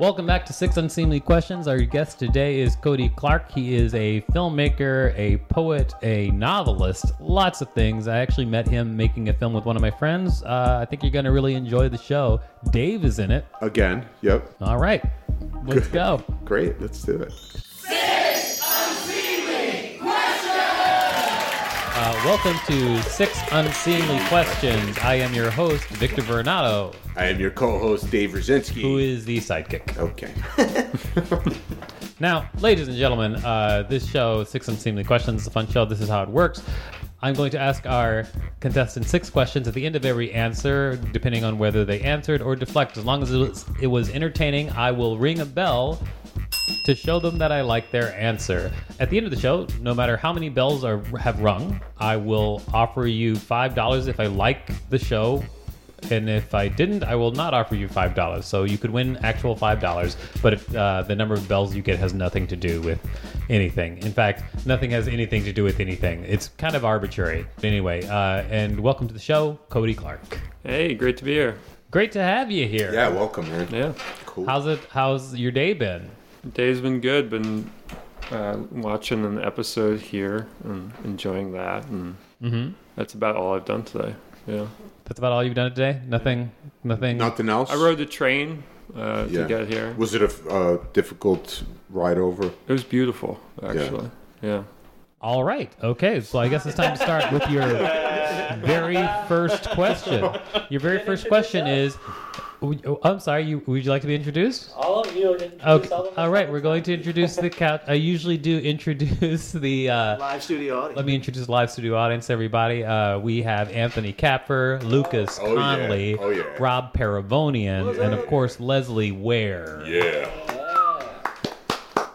Welcome back to Six Unseemly Questions. Our guest today is Cody Clark. He is a filmmaker, a poet, a novelist, lots of things. I actually met him making a film with one of my friends. Uh, I think you're going to really enjoy the show. Dave is in it. Again, yep. All right, let's go. Great, let's do it. Uh, welcome to Six Unseemly Questions. I am your host, Victor Varnado, I am your co-host Dave Rosensky. who is the sidekick. okay. Now, ladies and gentlemen, uh, this show, Six Unseemly Questions, is a fun show. This is how it works. I'm going to ask our contestants six questions at the end of every answer, depending on whether they answered or deflect. As long as it was, it was entertaining, I will ring a bell to show them that I like their answer. At the end of the show, no matter how many bells are have rung, I will offer you five dollars if I like the show. And if I didn't, I will not offer you five dollars. So you could win actual five dollars, but if, uh, the number of bells you get has nothing to do with anything. In fact, nothing has anything to do with anything. It's kind of arbitrary. Anyway, uh, and welcome to the show, Cody Clark. Hey, great to be here. Great to have you here. Yeah, welcome, man. Yeah, Cool. How's it? How's your day been? day's been good. Been uh, watching an episode here and enjoying that, and Mm-hmm. that's about all I've done today. Yeah, That's about all you've done today. Nothing. Nothing. Nothing else? I rode the train uh, Yeah. to get here. Was it a uh, difficult ride over? It was beautiful, actually. Yeah. All right. Okay. So I guess it's time to start with your very first question. Your very first question is. Oh, I'm sorry. You, would you like to be introduced? All of you introduce Okay. all of All right. We're going to introduce the couch. I usually do introduce the. Uh, live studio audience. let me introduce the live studio audience, everybody. Uh, we have Anthony Capper, Lucas Oh, yeah. Conley, Oh, yeah. Rob Paravonian, and of course Leslie Ware. Yeah.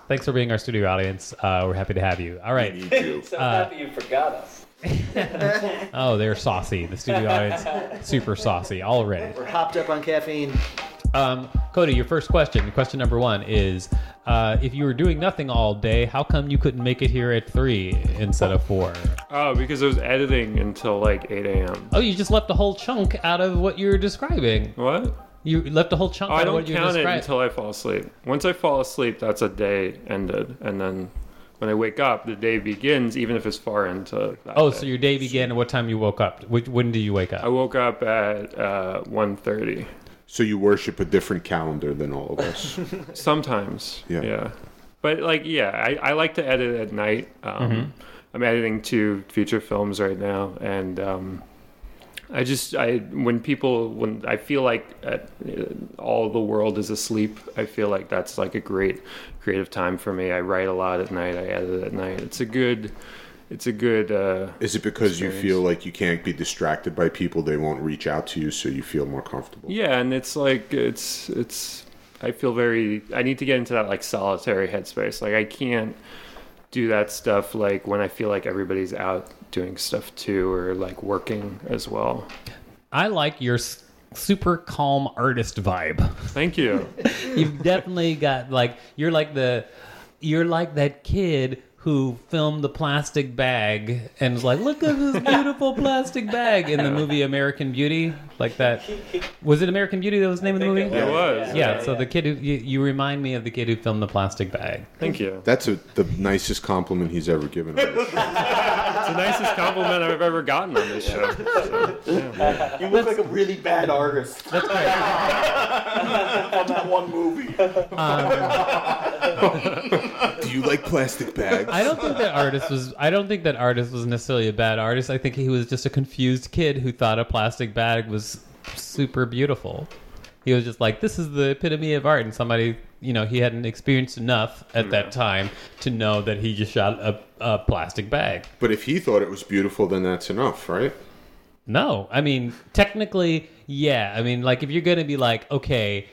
Thanks for being our studio audience. Uh, we're happy to have you. All right. Need you. so happy you forgot us. Oh, they're saucy. The studio audience, super saucy already. We're hopped up on caffeine. Um, Cody, your first question, question number one is: uh, If you were doing nothing all day, how come you couldn't make it here at three instead of four? Oh, because I was editing until like 8 a.m. Oh, you just left a whole chunk out of what you were describing. What? You left a whole chunk Oh, out I of don't what you were count it describing. until I fall asleep. Once I fall asleep, that's a day ended, and then when I wake up, the day begins, even if it's far into. That oh, day. so your day began at what time you woke up? Which, when did you wake up? I woke up at uh, 1.30. So you worship a different calendar than all of us. Sometimes, Yeah. yeah. But like, yeah, I, I like to edit at night. Um, Mm-hmm. I'm editing two feature films right now, and um, I just I when people when I feel like uh, all the world is asleep, I feel like that's like a great creative time for me. I write a lot at night. I edit at night. It's a good. It's a good. Uh, Is it because you feel like you can't be distracted by people? They won't reach out to you, so you feel more comfortable. Yeah, and it's like it's it's I feel very I need to get into that like solitary headspace. Like I can't do that stuff like when I feel like everybody's out doing stuff too or like working as well. I like your super calm artist vibe. Thank you. You've definitely got like you're like the you're like that kid who filmed the plastic bag and was like, "Look at this beautiful plastic bag" in the movie American Beauty, like that. Was it American Beauty that was the name of the movie? It was. Yeah. So the kid who you, you remind me of the kid who filmed the plastic bag. Thank you. That's a, the nicest compliment he's ever given. us. It's the nicest compliment I've ever gotten on this show. So, You look like a really bad artist. That's right. on that one movie. Um, Do you like plastic bags? I don't think that artist was. I don't think that artist was necessarily a bad artist. I think he was just a confused kid who thought a plastic bag was super beautiful. He was just like, "This is the epitome of art," and somebody, you know, he hadn't experienced enough at that time to know that he just shot a, a plastic bag. But if he thought it was beautiful, then that's enough, right? No, I mean technically, yeah. I mean, like if you're gonna be like, okay,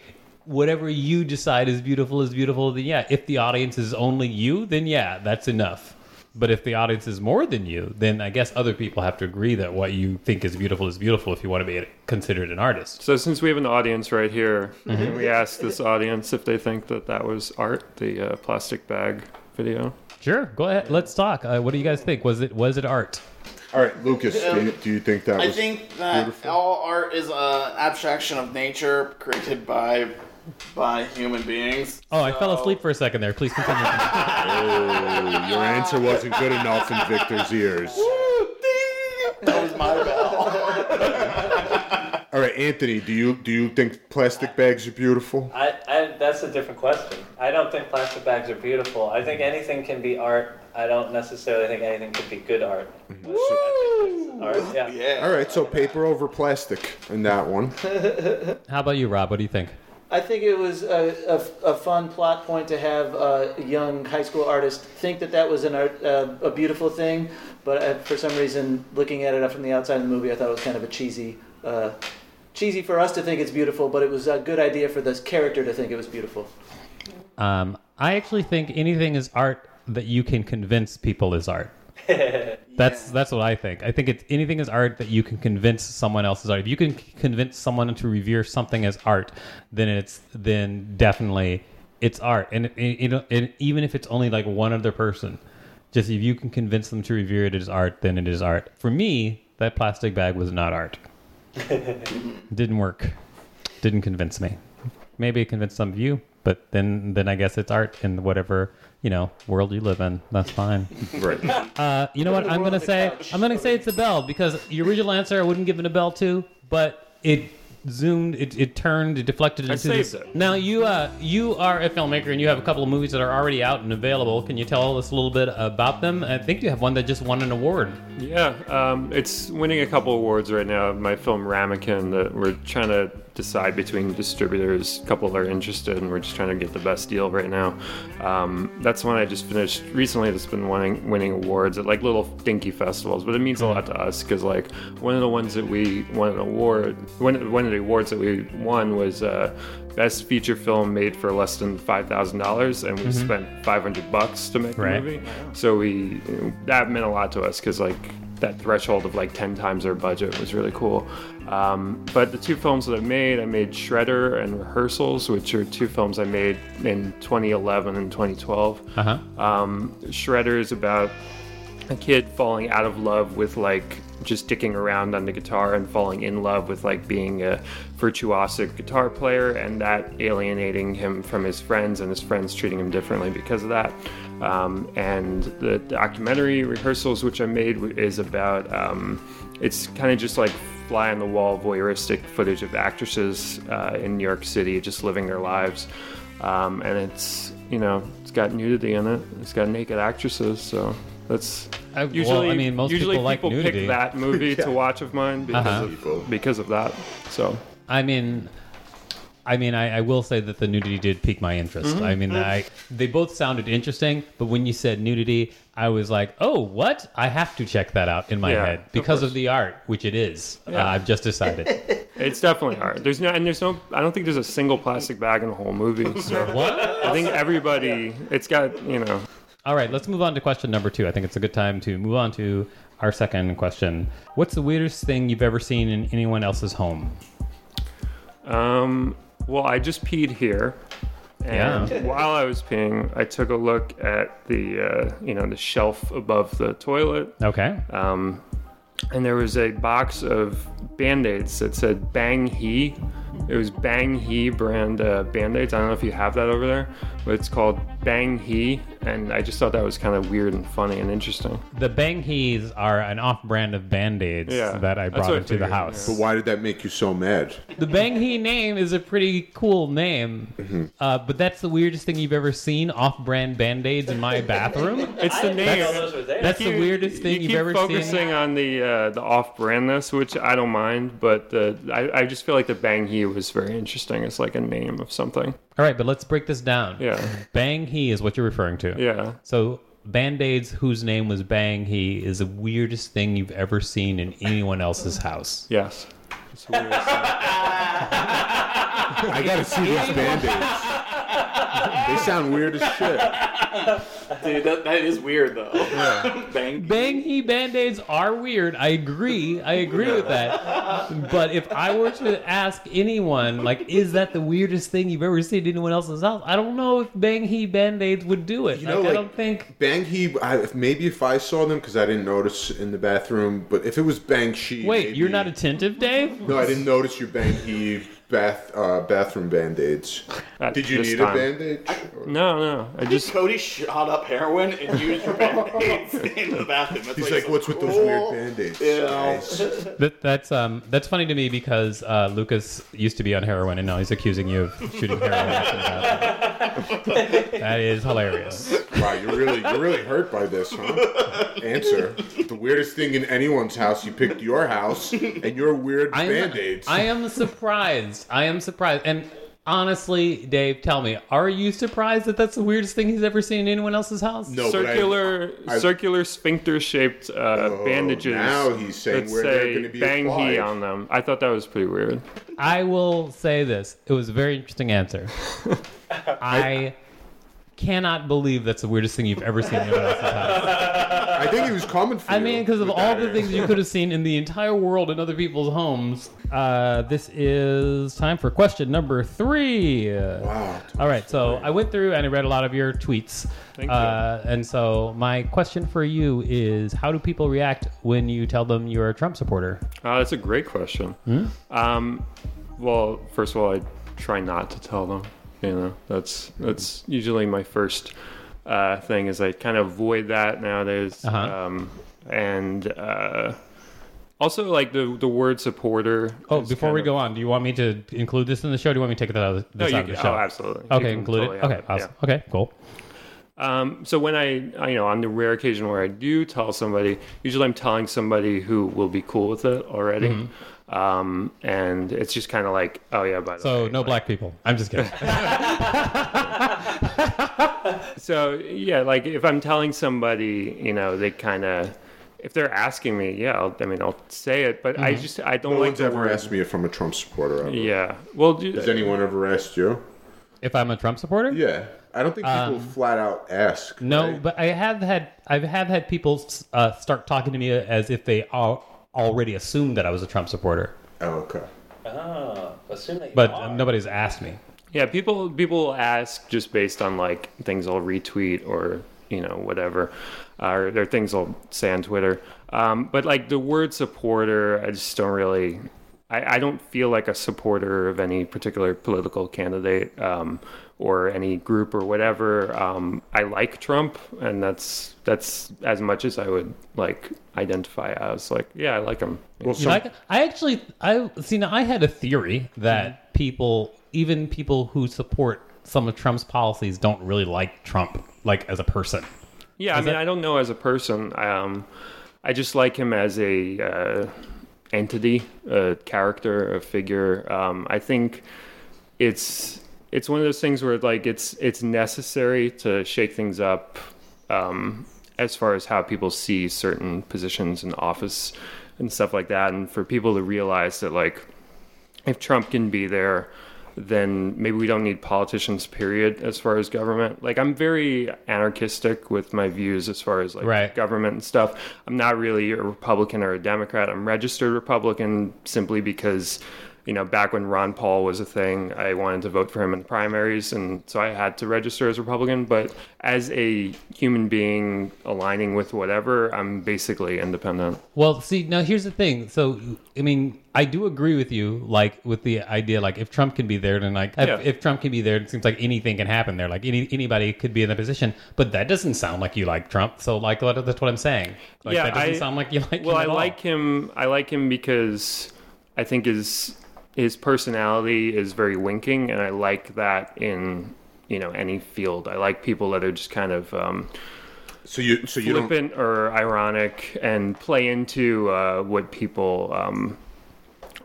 whatever you decide is beautiful is beautiful, then yeah. If the audience is only you, then yeah, that's enough. But if the audience is more than you, then I guess other people have to agree that what you think is beautiful is beautiful if you want to be considered an artist. So since we have an audience right here, Mm-hmm. we asked this audience if they think that that was art, the uh, plastic bag video. Sure, go ahead. Let's talk. Uh, what do you guys think? Was it was it art? All right, Lucas, do you, do you think that I was think that beautiful? all art is an abstraction of nature created by by human beings. Oh, I fell asleep for a second there. Please continue. Oh, your answer wasn't good enough in Victor's ears. That was my bell. All right, Anthony, do you do you think plastic bags are beautiful? I, I, that's a different question. I don't think plastic bags are beautiful. I think anything can be art. I don't necessarily think anything could be good art. Mm-hmm. Art, yeah. Yeah. All right, so paper over plastic in that one. How about you, Rob? What do you think? I think it was a, a, a fun plot point to have a young high school artist think that that was an art, uh, a beautiful thing, but uh, for some reason, looking at it from the outside of the movie, I thought it was kind of a cheesy, uh, cheesy for us to think it's beautiful, but it was a good idea for this character to think it was beautiful. Um, I actually think anything is art that you can convince people is art. That's that's what I think. I think it's anything is art that you can convince someone else is art. If you can convince someone to revere something as art, then it's then definitely it's art. And it, it, you know, and even if it's only like one other person, just if you can convince them to revere it as art, then it is art. For me, that plastic bag was not art. Didn't work. Didn't convince me. Maybe it convinced some of you, but then then I guess it's art in whatever you know world you live in. That's fine. Right. Uh, you know what? I'm gonna say I'm gonna say it's a bell because your original answer I wouldn't give it a bell to, but it zoomed, it, it turned, it deflected into this. it. Now you uh you are a filmmaker and you have a couple of movies that are already out and available. Can you tell us a little bit about them? I think you have one that just won an award. Yeah, um, it's winning a couple of awards right now. My film Ramekin that we're trying to decide between distributors. A couple are interested, and we're just trying to get the best deal right now. Um, that's one I just finished recently. That's been winning winning awards at like little dinky festivals, but it means a lot to us because like one of the ones that we won an award, one one of the awards that we won was. Uh, Best feature film made for less than five thousand dollars, and we spent five hundred bucks to make Right. the movie. So we that meant a lot to us because like that threshold of like 10 times our budget was really cool. Um, but the two films that I made, I made Shredder and Rehearsals, which are two films I made in 2011 and 2012. Uh huh. Um, Shredder is about a kid falling out of love with like just sticking around on the guitar and falling in love with like being a virtuosic guitar player and that alienating him from his friends and his friends treating him differently because of that. Um, and the documentary rehearsals, which I made, is about um, it's kind of just like fly on the wall voyeuristic footage of actresses uh, in New York City just living their lives. Um, and it's you know it's got nudity in it. It's got naked actresses, so that's I- well, usually. I mean, most usually people like nudity. pick that movie to watch of mine because Uh-huh. of because of that. So I mean, I mean, I, I will say that the nudity did pique my interest. Mm-hmm. I mean, I they both sounded interesting, but when you said nudity, I was like, oh, what? I have to check that out in my Yeah, head because of, course. the art, which it is. Uh, I've just decided. it's definitely hard. There's no and there's no. I don't think there's a single plastic bag in the whole movie. So what? I think everybody. It's got you know. All right, let's move on to question number two. I think it's a good time to move on to our second question. What's the weirdest thing you've ever seen in anyone else's home? Um, well, I just peed here. And Yeah. while I was peeing, I took a look at the uh, you know the shelf above the toilet, Okay. um, and there was a box of band-aids that said Bang He. It was Bang He brand uh, band-aids. I don't know if you have that over there, it's called Bang He, and I just thought that was kind of weird and funny and interesting. The Bang Hees are an off-brand of Band-Aids Yeah, that I that's brought what I into the figured, house. But why did that make you so mad? The Bang He name is a pretty cool name, Mm-hmm. uh, but that's the weirdest thing you've ever seen off-brand Band-Aids in my bathroom. It's the didn't name. know those were. That's the weirdest thing you you've keep ever focusing seen. on the uh, the off-brandness, which I don't mind, but the I, I just feel like the Bang He was very interesting. It's like a name of something. All right, but let's break this down. Yeah, Bang He is what you're referring to. yeah. So Band-Aids whose name was Bang He is the weirdest thing you've ever seen in anyone else's house. Yes. It's the weirdest thing. I gotta see these band-aids. They sound weird as shit. Dude, that, that is weird though. Bang. Bang He Band-Aids are weird. I agree. I agree with that. But if I were to ask anyone, like, is that the weirdest thing you've ever seen in anyone else's house? I don't know if Bang He Band-Aids would do it. You like, know, I like, don't think. Bang He. I, if- maybe if I saw them because I didn't notice in the bathroom, but if it was Bang She, Wait, maybe- you're not attentive, Dave? No, I didn't notice your Bang He bath uh, bathroom band-aids. At Did you need time. a band-aid? No, no. I Just just Cody shot up heroin and used your band-aids in the bathroom. That's He's why like, "What's with those weird band-aids?" Yeah. guys?" That, that's um that's funny to me because uh, Lucas used to be on heroin and now he's accusing you of shooting heroin. into the bathroom. that is hilarious. Wow, you're really you're really hurt by this, huh? Answer. The weirdest thing in anyone's house, you picked your house and your weird I am, band-aids. I am surprised. I am surprised. And honestly, Dave, tell me, are you surprised that that's the weirdest thing he's ever seen in anyone else's house? No, but I- circular, I- circular sphincter-shaped uh, Oh, bandages. now he's saying that where they're gonna be "bang applied." he" on them. I thought that was pretty weird. I will say this. It was a very interesting answer. I cannot believe that's the weirdest thing you've ever seen in anyone else's house. I think he was coming for I you mean, because of with all that the things answer. you could have seen in the entire world in other people's homes. Uh, this is time for question number three. Wow. All right, so I went through and I read a lot of your tweets. Thank you. Uh, and so my question for you is how do people react when you tell them you're a Trump supporter? Uh, that's a great question. Hmm? Um, well, first of all, I try not to tell them. You know, that's that's usually my first uh, thing. Is I kind of avoid that nowadays. Uh-huh. Um, and uh, also, like the the word supporter. Oh, before we of- go on, do you want me to include this in the show? Do you want me to take that out of, No, this you out of the show? oh, absolutely. Okay, include totally it. Okay, awesome. yeah. Okay, cool. Um, so when I, I, you know, on the rare occasion where I do tell somebody, usually I'm telling somebody who will be cool with it already. Mm-hmm. Um, and it's just kind of like, oh yeah, by the So way, So no like- black people. I'm just kidding. So yeah, like if I'm telling somebody, you know, they kind of, if they're asking me, yeah, I'll, I mean, I'll say it, but I just I don't No like one's the ever word- asked me if I'm a Trump supporter. Ever. Yeah, well, do, Has anyone ever asked you? if I'm a Trump supporter? Yeah. I don't think people flat out ask. Um, No, right? but I have had I have had people uh, start talking to me as if they al- already assumed that I was a Trump supporter, Oh, okay. Oh, assume that you but are. um, nobody's asked me. Yeah, people people ask just based on like things I'll retweet or you know whatever, uh, or there are things I'll say on Twitter. Um, but like the word supporter, I just don't really. I, I don't feel like a supporter of any particular political candidate um, or any group or whatever. Um, I like Trump, and that's that's as much as I would like identify as. Like, yeah, I like him. Well, You some, know, I, I actually I see now I had a theory that people even people who support some of Trump's policies don't really like Trump like as a person. Yeah, I mean, that- I don't know as a person. Um, I just like him as a uh, entity, a character, a figure. Um, I think it's it's one of those things where like it's it's necessary to shake things up um, as far as how people see certain positions in office and stuff like that, and for people to realize that like if Trump can be there, then maybe we don't need politicians. Period. As far as government, like I'm very anarchistic with my views as far as like Right. government and stuff. I'm not really a Republican or a Democrat. I'm registered Republican simply because. You know, back when Ron Paul was a thing, I wanted to vote for him in the primaries, and so I had to register as Republican. But as a human being aligning with whatever, I'm basically independent. Well, see, now here's the thing. So, I mean, I do agree with you, like with the idea, like if Trump can be there, then like if, Yeah. if Trump can be there, it seems like anything can happen there. Like any anybody could be in that position. But that doesn't sound like you like Trump. So, like that's what I'm saying. Like, that doesn't I- sound like you like. Well, I at all. like him. I like him because I think his his personality is very winking, and I like that in you know any field. I like people that are just kind of um, so you so you flippant or ironic and play into uh, what people. Um,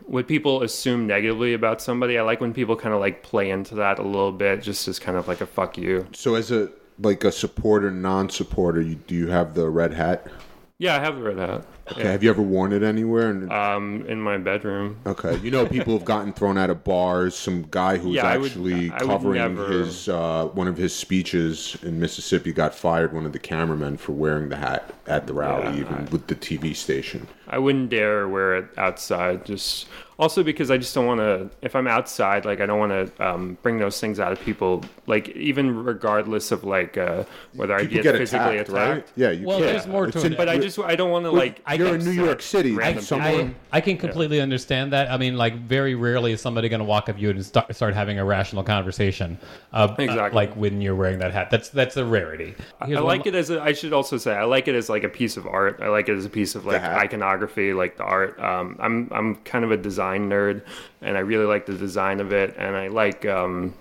what people assume negatively about somebody, I like when people kind of like play into that a little bit, just as kind of like a fuck you. so as a like a supporter, non-supporter, you, do you have the red hat? Yeah, I have the red hat. Okay. Have you ever worn it anywhere? And, Um, in my bedroom. okay. You know, people have gotten thrown out of bars. Some guy who's Yeah, actually would covering never- his uh, one of his speeches in Mississippi got fired. One of the cameramen for wearing the hat at the rally, Yeah, even I- with the TV station. I wouldn't dare wear it outside. Just also because I just don't want to. If I'm outside, like I don't want to um, bring those things out of people. Like even regardless of like uh, whether I get, get physically attacked, attacked. right? Yeah, you can. Well, can. there's more to in- it. But I just I don't want to like. I You're in New York City. Random Someone, I, I can completely understand that. I mean, like, very rarely is somebody going to walk up to you and start, start having a rational conversation. Uh, Exactly. like when you're wearing that hat. That's that's a rarity. I like it as a, I should also say I like it as like a piece of art. I like it as a piece of like iconography, like the art. Um, I'm I'm kind of a design nerd, and I really like the design of it, and I like um,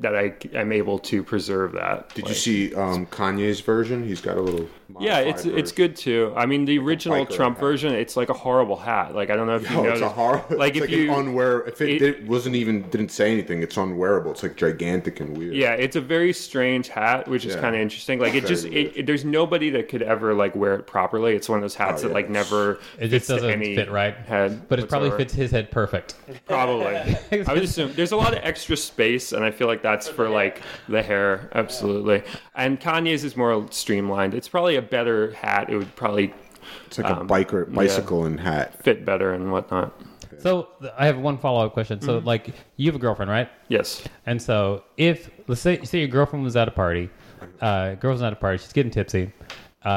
that I am able to preserve that. Did you see um, Kanye's version? He's got a little. Yeah, modified it's it's good too. I mean, the original Trump hat. version, it's like a horrible hat. Like I don't know if you Oh, know. it's a horror. Like it's if like you an unwear. If it, it- did, wasn't even didn't say anything, it's unwearable. It's like gigantic and weird. Yeah, it's a very strange hat, which is Yeah. kind of interesting. Like it just, it, it- there's nobody that could ever like wear it properly. It's one of those hats Oh, that yeah. like never It just doesn't any fit right. head. But it probably fits his head perfect. Probably. I would assume there's a lot of extra space, and I feel like that's for like the hair, absolutely. And Kanye's is more streamlined. It's probably a better hat. It would probably It's like Um, a biker bicycle and hat. fit better and whatnot. So I have one follow up question. So, Mm-hmm. like, you have a girlfriend, right? Yes. And so, if let's say say your girlfriend was at a party, uh, girl's at a party, she's getting tipsy, uh,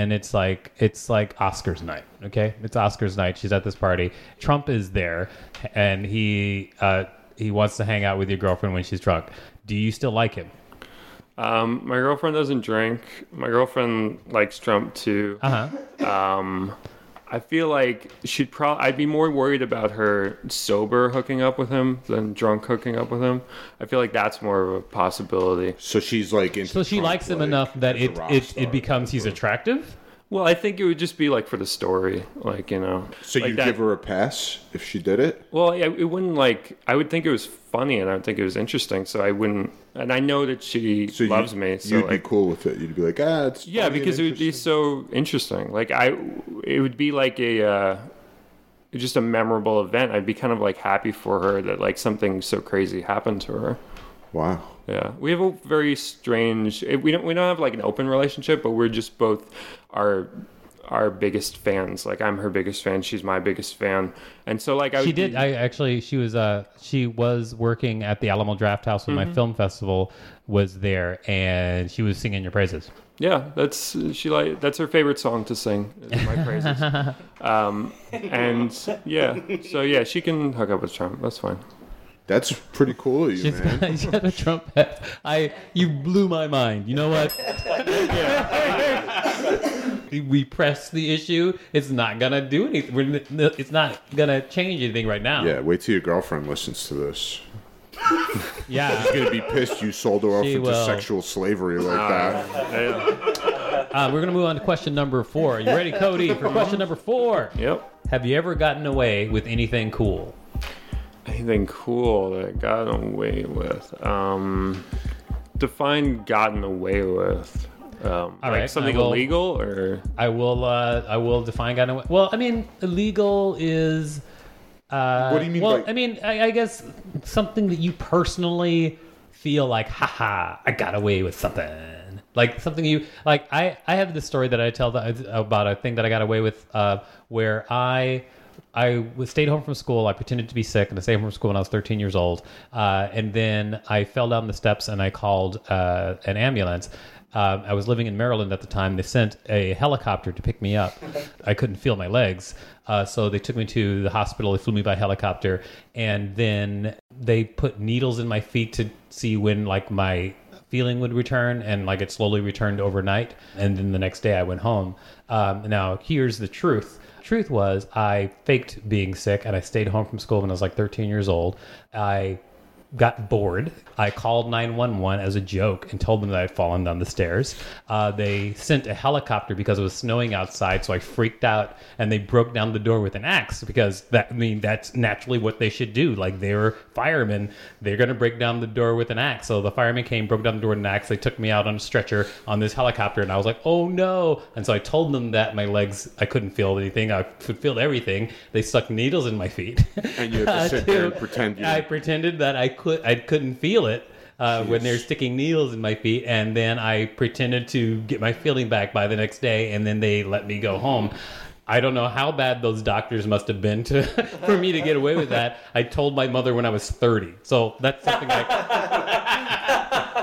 and it's like it's like Oscars night. Okay, it's Oscars night. She's at this party. Trump is there, and he uh, he wants to hang out with your girlfriend when she's drunk. Do you still like him? Um, my girlfriend doesn't drink. My girlfriend likes Trump too. Uh huh. Um, I feel like she'd probably. I'd be more worried about her sober hooking up with him than drunk hooking up with him. I feel like that's more of a possibility. So she's like into So she Trump, likes him like, enough that as a it rock it, star. it becomes he's attractive. Well, I think it would just be like for the story, like you know. So like you give her a pass if she did it? Well, yeah, it wouldn't like. I would think it was funny, and I would think it was interesting. So I wouldn't. And I know that she So loves you, me. So you'd like, be cool with it. You'd be like, ah, it's yeah, because it would be so interesting. Like I, it would be like a. Uh, just a memorable event. I'd be kind of like happy for her that like something so crazy happened to her. wow. Yeah, we have a very strange. eh, We don't we don't have like an open relationship, but we're just both our our biggest fans. Like I'm her biggest fan, she's my biggest fan, and so like I She did. be- I actually, she was. Uh, she was working at the Alamo Draft House when Mm-hmm. my film festival was there, and she was singing your praises. Yeah, that's she like that's her favorite song to sing. My praises. um, and yeah, so yeah, she can hook up with Trump. That's fine. That's pretty cool of you, She's man. got, she had a trumpet. I you blew my mind. You know what? we press the issue. It's not gonna do anything. We're, it's not gonna change anything right now. Yeah, wait till your girlfriend listens to this. Yeah. She's gonna be pissed you sold her off She into will. sexual slavery like that. Yeah. Uh, we're gonna move on to question number four. You ready, Cody, for question number four? Yep. Have you ever gotten away with anything cool? Anything cool that I got away with? Um, define gotten away with. Um, All like right, something will- illegal or I will. Uh, I will define gotten away. Well, I mean, illegal is. Uh, What do you mean Well, by- I mean, I, I guess something that you personally feel like, haha, I got away with something. Like something you like. I I have this story that I tell that, about a thing that I got away with, uh, where I. I was stayed home from school. I pretended to be sick, and I stayed home from school when I was 13 years old. Uh, and then I fell down the steps, and I called uh, an ambulance. Um, I was living in Maryland at the time. They sent a helicopter to pick me up. I couldn't feel my legs, uh, so they took me to the hospital. They flew me by helicopter, and then they put needles in my feet to see when like my feeling would return, and like it slowly returned overnight. And then the next day, I went home. Um, now, here's the truth. Truth was, I faked being sick, and I stayed home from school when I was like 13 years old. I got bored. I called 911 as a joke and told them that I'd fallen down the stairs. Uh, they sent a helicopter because it was snowing outside, so I freaked out and they broke down the door with an axe because that I mean that's naturally what they should do. Like they were firemen, they're gonna break down the door with an axe. So the firemen came, broke down the door with an axe. They took me out on a stretcher on this helicopter, and I was like, "Oh no!" And so I told them that my legs, I couldn't feel anything. I could feel everything. They stuck needles in my feet. And you had to sit there and pretend you- I pretended that I could, I couldn't feel it. Uh, when they're sticking needles in my feet, and then I pretended to get my feeling back by the next day, and then they let me go home. I don't know how bad those doctors must have been to for me to get away with that. I told my mother when I was thirty, so that's something I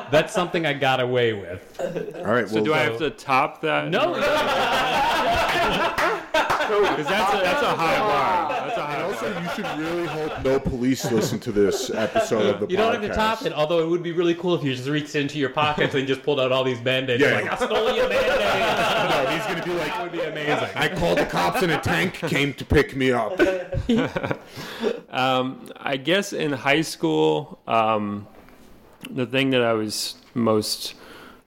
that's something I got away with. All right. So well, do I have to top that? No, because that's a, that's a high bar. That's a high bar. Also, you should really hope no police listen to this episode of the you podcast. don't have to top it. Although it would be really cool if you just reached into your pockets and just pulled out all these band-aids. Yeah. Like I stole your band-aids. No, he's gonna be like, that would be amazing. I called the cops and a tank came to pick me up. Um, I guess in high school, um, the thing that I was most,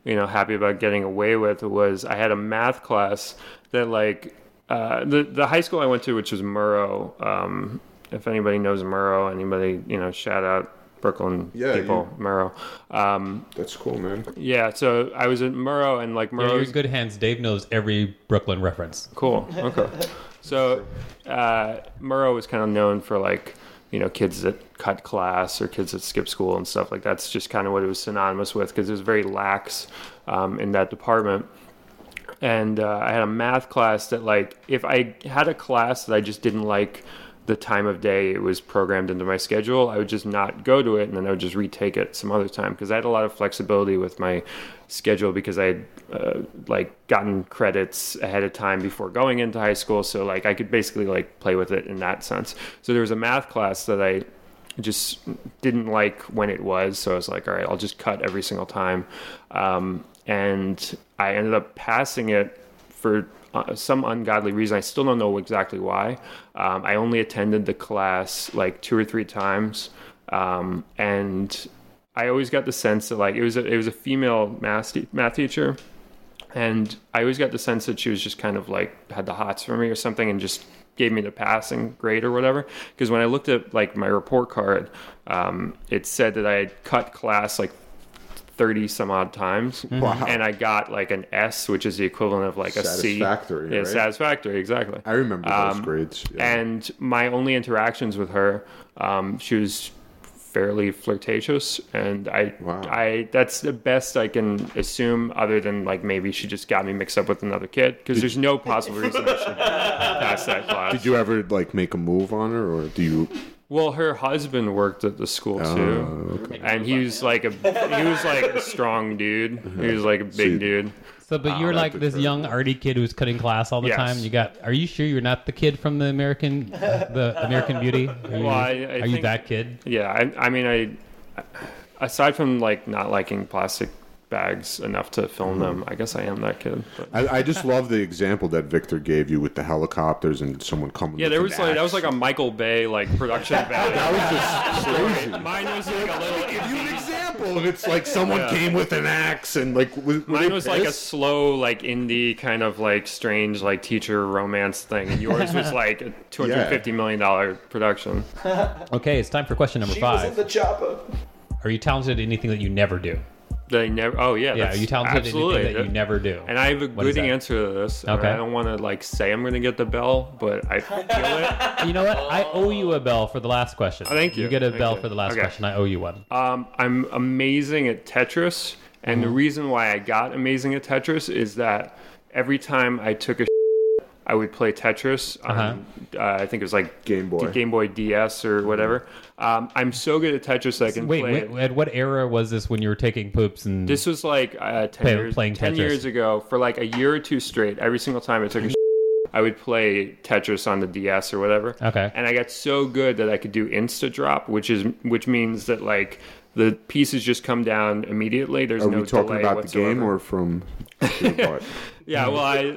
you know, happy about getting away with was I had a math class that like uh, the the high school I went to, which was Murrow. Um, if anybody knows Murrow, anybody you know, shout out Brooklyn Yeah, people, Murrow. Um, That's cool, man. yeah, so I was at Murrow and like Yeah, you're Murrow's in good hands. Dave knows every Brooklyn reference. Cool. Okay. So, uh, Murrow was kind of known for like, you know, kids that cut class or kids that skip school and stuff like that's just kind of what it was synonymous with because it was very lax um, in that department. And uh, I had a math class that, like, if I had a class that I just didn't like the time of day it was programmed into my schedule, I would just not go to it and then I would just retake it some other time because I had a lot of flexibility with my schedule because I had uh, like gotten credits ahead of time before going into high school. So like I could basically like play with it in that sense. So there was a math class that I just didn't like when it was. So I was like, all right, I'll just cut every single time. Um, and I ended up passing it for uh, some ungodly reason. I still don't know exactly why. Um, I only attended the class like two or three times. Um, and I always got the sense that like it was a, it was a female math, te- math teacher and I always got the sense that she was just kind of like had the hots for me or something and just gave me the passing grade or whatever. Because when I looked at like my report card, um, it said that I had cut class like 30 some odd times Wow. and I got like an S, which is the equivalent of like a C. Satisfactory, Yeah, right? satisfactory, exactly. I remember those Um, grades. Yeah. And my only interactions with her, um, she was fairly flirtatious, and I, Wow. I that's the best I can assume, other than like maybe she just got me mixed up with another kid, because there's no possible reason I should pass that class. Did you ever like make a move on her, or do you? Well, her husband worked at the school too, Oh, and he was like a he was like a strong dude. He was like a big you- dude. So, but you're that's like this absurd. young arty kid who's cutting class all the Yes. time. You got? Are you sure you're not the kid from the American, the American Beauty? Are you, I- I are you that kid? Yeah, I, I mean, I aside from like not liking plastic bags enough to film mm-hmm. them, I guess I am that kid. But. I, I just love the example that Victor gave you with the helicopters and someone coming. Yeah, there was like that was like a Michael Bay like production value. That was just crazy. Mine was like a little. Give you an example, and it's like someone Yeah. came with an axe and like. Was, were Mine they was like a slow, like indie kind of like strange, like teacher romance thing, and yours was like a two hundred fifty million dollar production. Okay, it's time for question number She was in five. the chopper. Are you talented at anything that you never do? They never. Oh yeah, Yeah, you talented absolutely. anything that you never do? And I have a What good answer to this. Okay. I don't want to like say I'm going to get the bell, but I feel it. You know what? I owe you a bell for the last question. Oh, thank you. You get a Thank bell you. for the last Okay. question. I owe you one. Um, I'm amazing at Tetris, and Mm-hmm. the reason why I got amazing at Tetris is that every time I took a I would play Tetris on, uh I think it was like Game Boy. Game Boy DS or whatever. Um, I'm so good at Tetris I can Wait, play. wait, at what era was this when you were taking poops and This was like uh, 10, Play- years, playing 10 years ago. For like a year or two straight, every single time I took a I would play Tetris on the DS or whatever. Okay. And I got so good that I could do Insta Drop, which is which means that like the pieces just come down immediately. There's Are no we talking delay about whatsoever. the game or from your butt? Yeah, well, I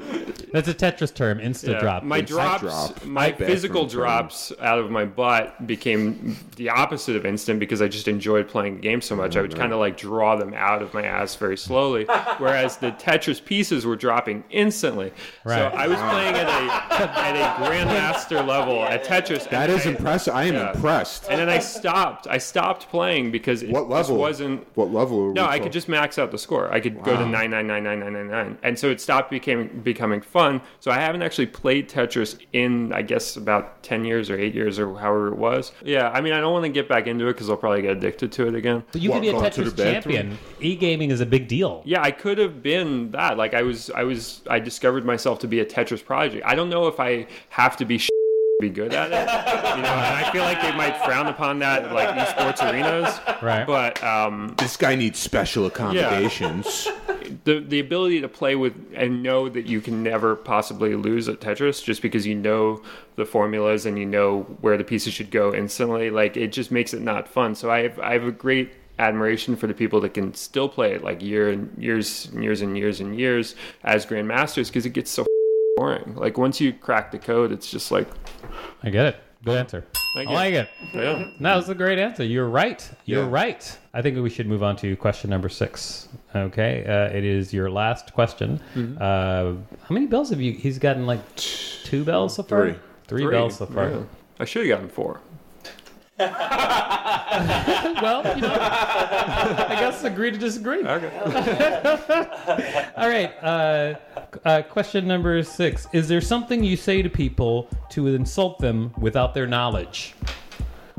That's a Tetris term, insta yeah, drop. my drops, drop. my Bathroom physical term. drops out of my butt became the opposite of instant because I just enjoyed playing the game so much. I would mm-hmm. kind of like draw them out of my ass very slowly, whereas the Tetris pieces were dropping instantly. Right. So I was playing at a at a grandmaster level at Tetris. That and is I- impressive. I am Yeah. impressed. And then I stopped. I stopped playing because it What just level? wasn't. What level? Are No, we I talking? could just max out the score. I could go to nine nine nine nine nine nine nine, and so it stopped becoming becoming fun. So I haven't actually played Tetris in I guess about ten years or eight years or however it was. Yeah, I mean I don't want to get back into it because I'll probably get addicted to it again. But you What, could be a Tetris champion. E gaming is a big deal. Yeah, I could have been that. Like I was, I was, I discovered myself to be a Tetris project. I don't know if I have to be sh- to be good at it. You know, and I feel like they might frown upon that at, like esports arenas. Right. But um, This guy needs special accommodations. the the ability to play with and know that you can never possibly lose at Tetris just because you know the formulas and you know where the pieces should go instantly, like it just makes it not fun. So I have I have a great admiration for the people that can still play it like year and years and years and years and years as grandmasters because it gets so boring. Like once you crack the code, it's just like I get it. Good answer. I like it. yeah. That was a great answer. You're right. You're Yeah. right. I think we should move on to question number six. Okay, uh, it is your last question. Mm-hmm. Uh, how many bells have you? He's gotten like two bells so far. Three. Three, Three. bells so far. Yeah. I should have gotten four. Well, you know, I guess agree to disagree. Okay. All right. Uh, uh, question number six: Is there something you say to people to insult them without their knowledge?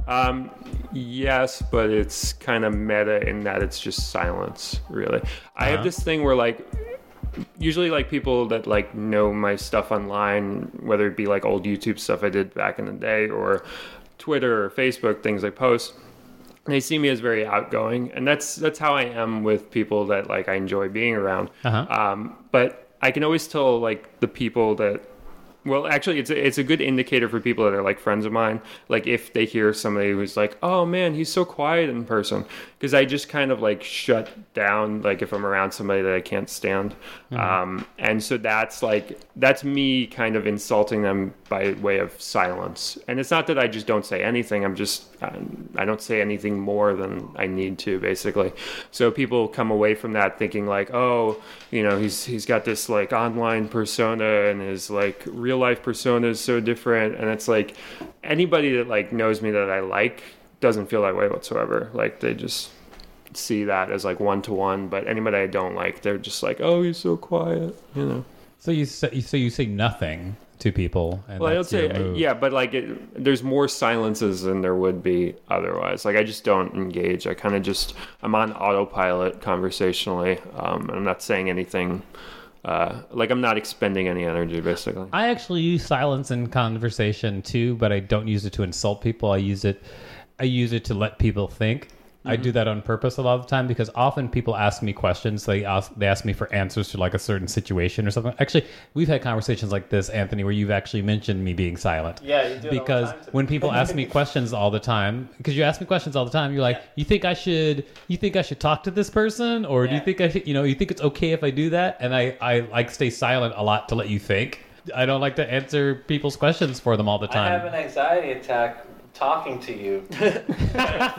Um, yes, but it's kind of meta in that it's just silence, really. I have this thing where, like, usually, like, people that, like, know my stuff online, whether it be, like, old YouTube stuff I did back in the day or Twitter or Facebook, things I post, they see me as very outgoing. And that's, that's how I am with people that, like, I enjoy being around. Uh-huh. Um, but I can always tell, like, the people that well, actually, it's a, it's a good indicator for people that are like friends of mine. Like if they hear somebody who's like, "Oh man, he's so quiet in person," because I just kind of like shut down. Like if I'm around somebody that I can't stand, um, and so that's like that's me kind of insulting them by way of silence. And it's not that I just don't say anything. I'm just um, I don't say anything more than I need to, basically. So people come away from that thinking like, "Oh, you know, he's he's got this like online persona and his like real life persona is so different and it's like anybody that like knows me that I like doesn't feel that way whatsoever. Like they just see that as like one to one but anybody I don't like they're just like oh he's so quiet you know? So you say, so you say nothing to people. And well I don't say yeah but like it, there's more silences than there would be otherwise. Like I just don't engage. I kind of just I'm on autopilot conversationally um, and I'm not saying anything uh, like I'm not expending any energy basically. I actually use silence in conversation too, but I don't use it to insult people. I use it, I use it to let people think. I Mm-hmm. do that on purpose a lot of the time because often people ask me questions. They ask they ask me for answers to like a certain situation or something. Actually, we've had conversations like this, Anthony, where you've actually mentioned me being silent. Yeah, you do it all the because when people ask me questions all the time, because you ask me questions all the time, you're like, you think I should, you think I should talk to this person, or do you think I should, you know, you think it's okay if I do that? And I, I like stay silent a lot to let you think. I don't like to answer people's questions for them all the time. I have an anxiety attack talking to you. to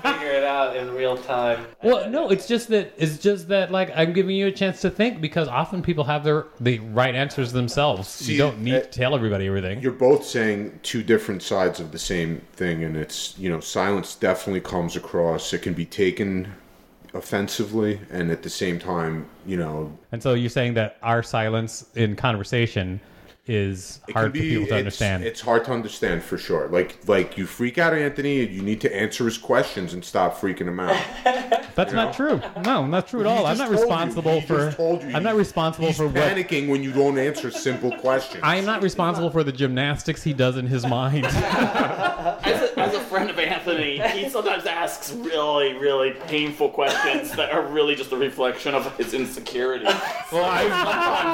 figure it out in real time. Well, no, it's just that it's just that like I'm giving you a chance to think because often people have their the right answers themselves. See, you don't need uh, to tell everybody everything. You're both saying two different sides of the same thing, and it's you know silence definitely comes across. It can be taken offensively, and at the same time, you know, And so you're saying that our silence in conversation is it hard can for people to it's, understand. It's hard to understand for sure. Like like you freak out Anthony, you need to answer his questions and stop freaking him out. That's not true. No, not true at all. I'm not responsible for. told you. I'm not responsible He's for what. panicking when you don't answer simple questions. I am not responsible for the gymnastics he does in his mind. As a, as a friend of Anthony, he sometimes asks really, really painful questions that are really just a reflection of his insecurity. Well, I've,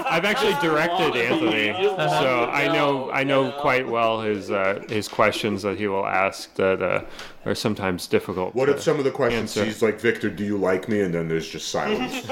I've actually directed Anthony, so I know I know quite well his uh, his questions that he will ask that uh, are sometimes difficult. What to if some of the questions answer. he's like, Victor, do you like me? And then there's just silence.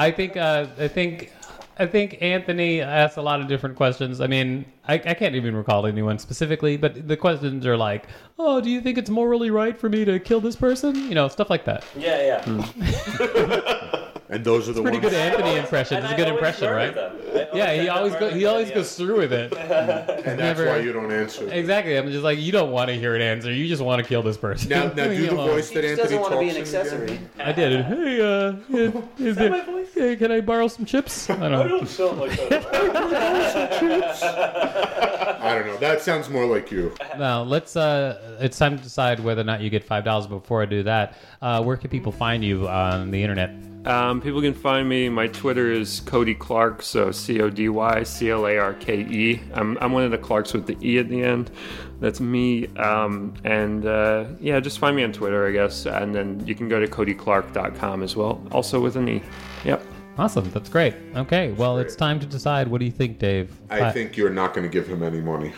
I think uh, I think I think Anthony asked a lot of different questions. I mean, I, I can't even recall anyone specifically, but the questions are like, "Oh, do you think it's morally right for me to kill this person?" You know, stuff like that. Yeah, yeah. Hmm. and those are the Pretty ones. good Anthony impression. It's a good impression, right? them. I always Yeah, he always go, he always goes through with it. And that's why you don't answer. Exactly. I'm just like, you don't want to hear an answer. You just want to kill this person. Now, now Leave do me the alone. voice that He just Anthony doesn't want to be an talks in accessory. I did it. Hey, uh, is, is it, hey, can I borrow some chips? I don't I know. don't sound like that. I don't know. That sounds more like you. Now let's. Uh, it's time to decide whether or not you get five dollars. Before I do that, uh, where can people find you on the internet? Um, people can find me. My Twitter is Cody Clarke, so C O D Y C L A R K E. I'm, I'm one of the Clarks with the E at the end. That's me. Um, and uh, yeah, just find me on Twitter, I guess. And then you can go to CodyClarke.com as well, also with an E. Yep. Awesome. That's great. Okay. Well, it's time to decide. What do you think, Dave? I Fi- think you're not going to give him any money.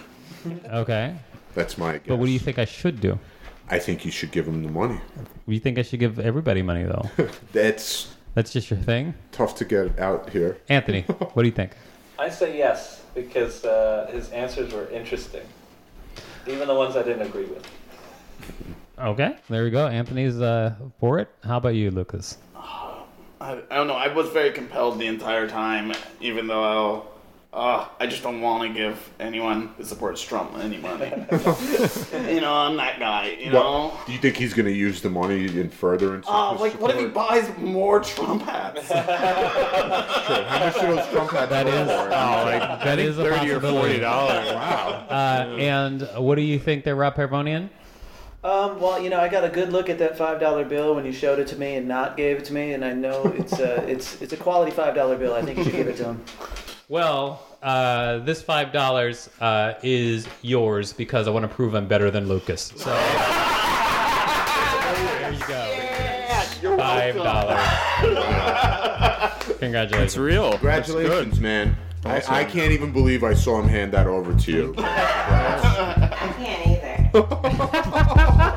Okay. That's my guess. But what do you think I should do? I think you should give him the money. You think I should give everybody money though? That's That's just your thing, tough to get out here. Anthony. what do you think? I say yes because uh, his answers were interesting, even the ones I didn't agree with. Okay. There we go. Anthony's uh, for it. How about you, Lucas? I, I don't know. I was very compelled the entire time, even though uh, I just don't want to give anyone who supports Trump any money. you know, I'm that guy. You know. Do you think he's going to use the money in furtherance? of Oh, his like what if he buys more Trump hats? Sure. How much do those Trump hats That go is, for? oh, like, that is a Thirty or forty dollars. Wow. Uh, and what do you think there, Rob Pervonian? Um, well, you know, I got a good look at that five dollar bill when you showed it to me and not gave it to me, and I know it's a it's it's a quality five dollar bill. I think you should give it to him. Well, uh, this five dollars uh, is yours because I want to prove I'm better than Lucas. So there you go. Five dollars. Congratulations. It's real. Congratulations, man. I, I can't even believe I saw him hand that over to you. I can't either.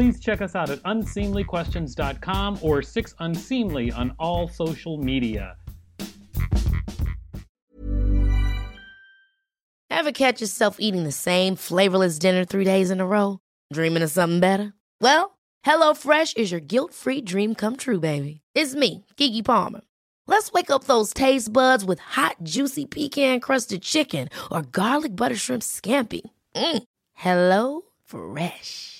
Please check us out at unseemlyquestions.com or 6unseemly on all social media. Ever catch yourself eating the same flavorless dinner three days in a row? Dreaming of something better? Well, HelloFresh is your guilt free dream come true, baby. It's me, Keke Palmer. Let's wake up those taste buds with hot, juicy pecan crusted chicken or garlic butter shrimp scampi. Mm. Hello Fresh.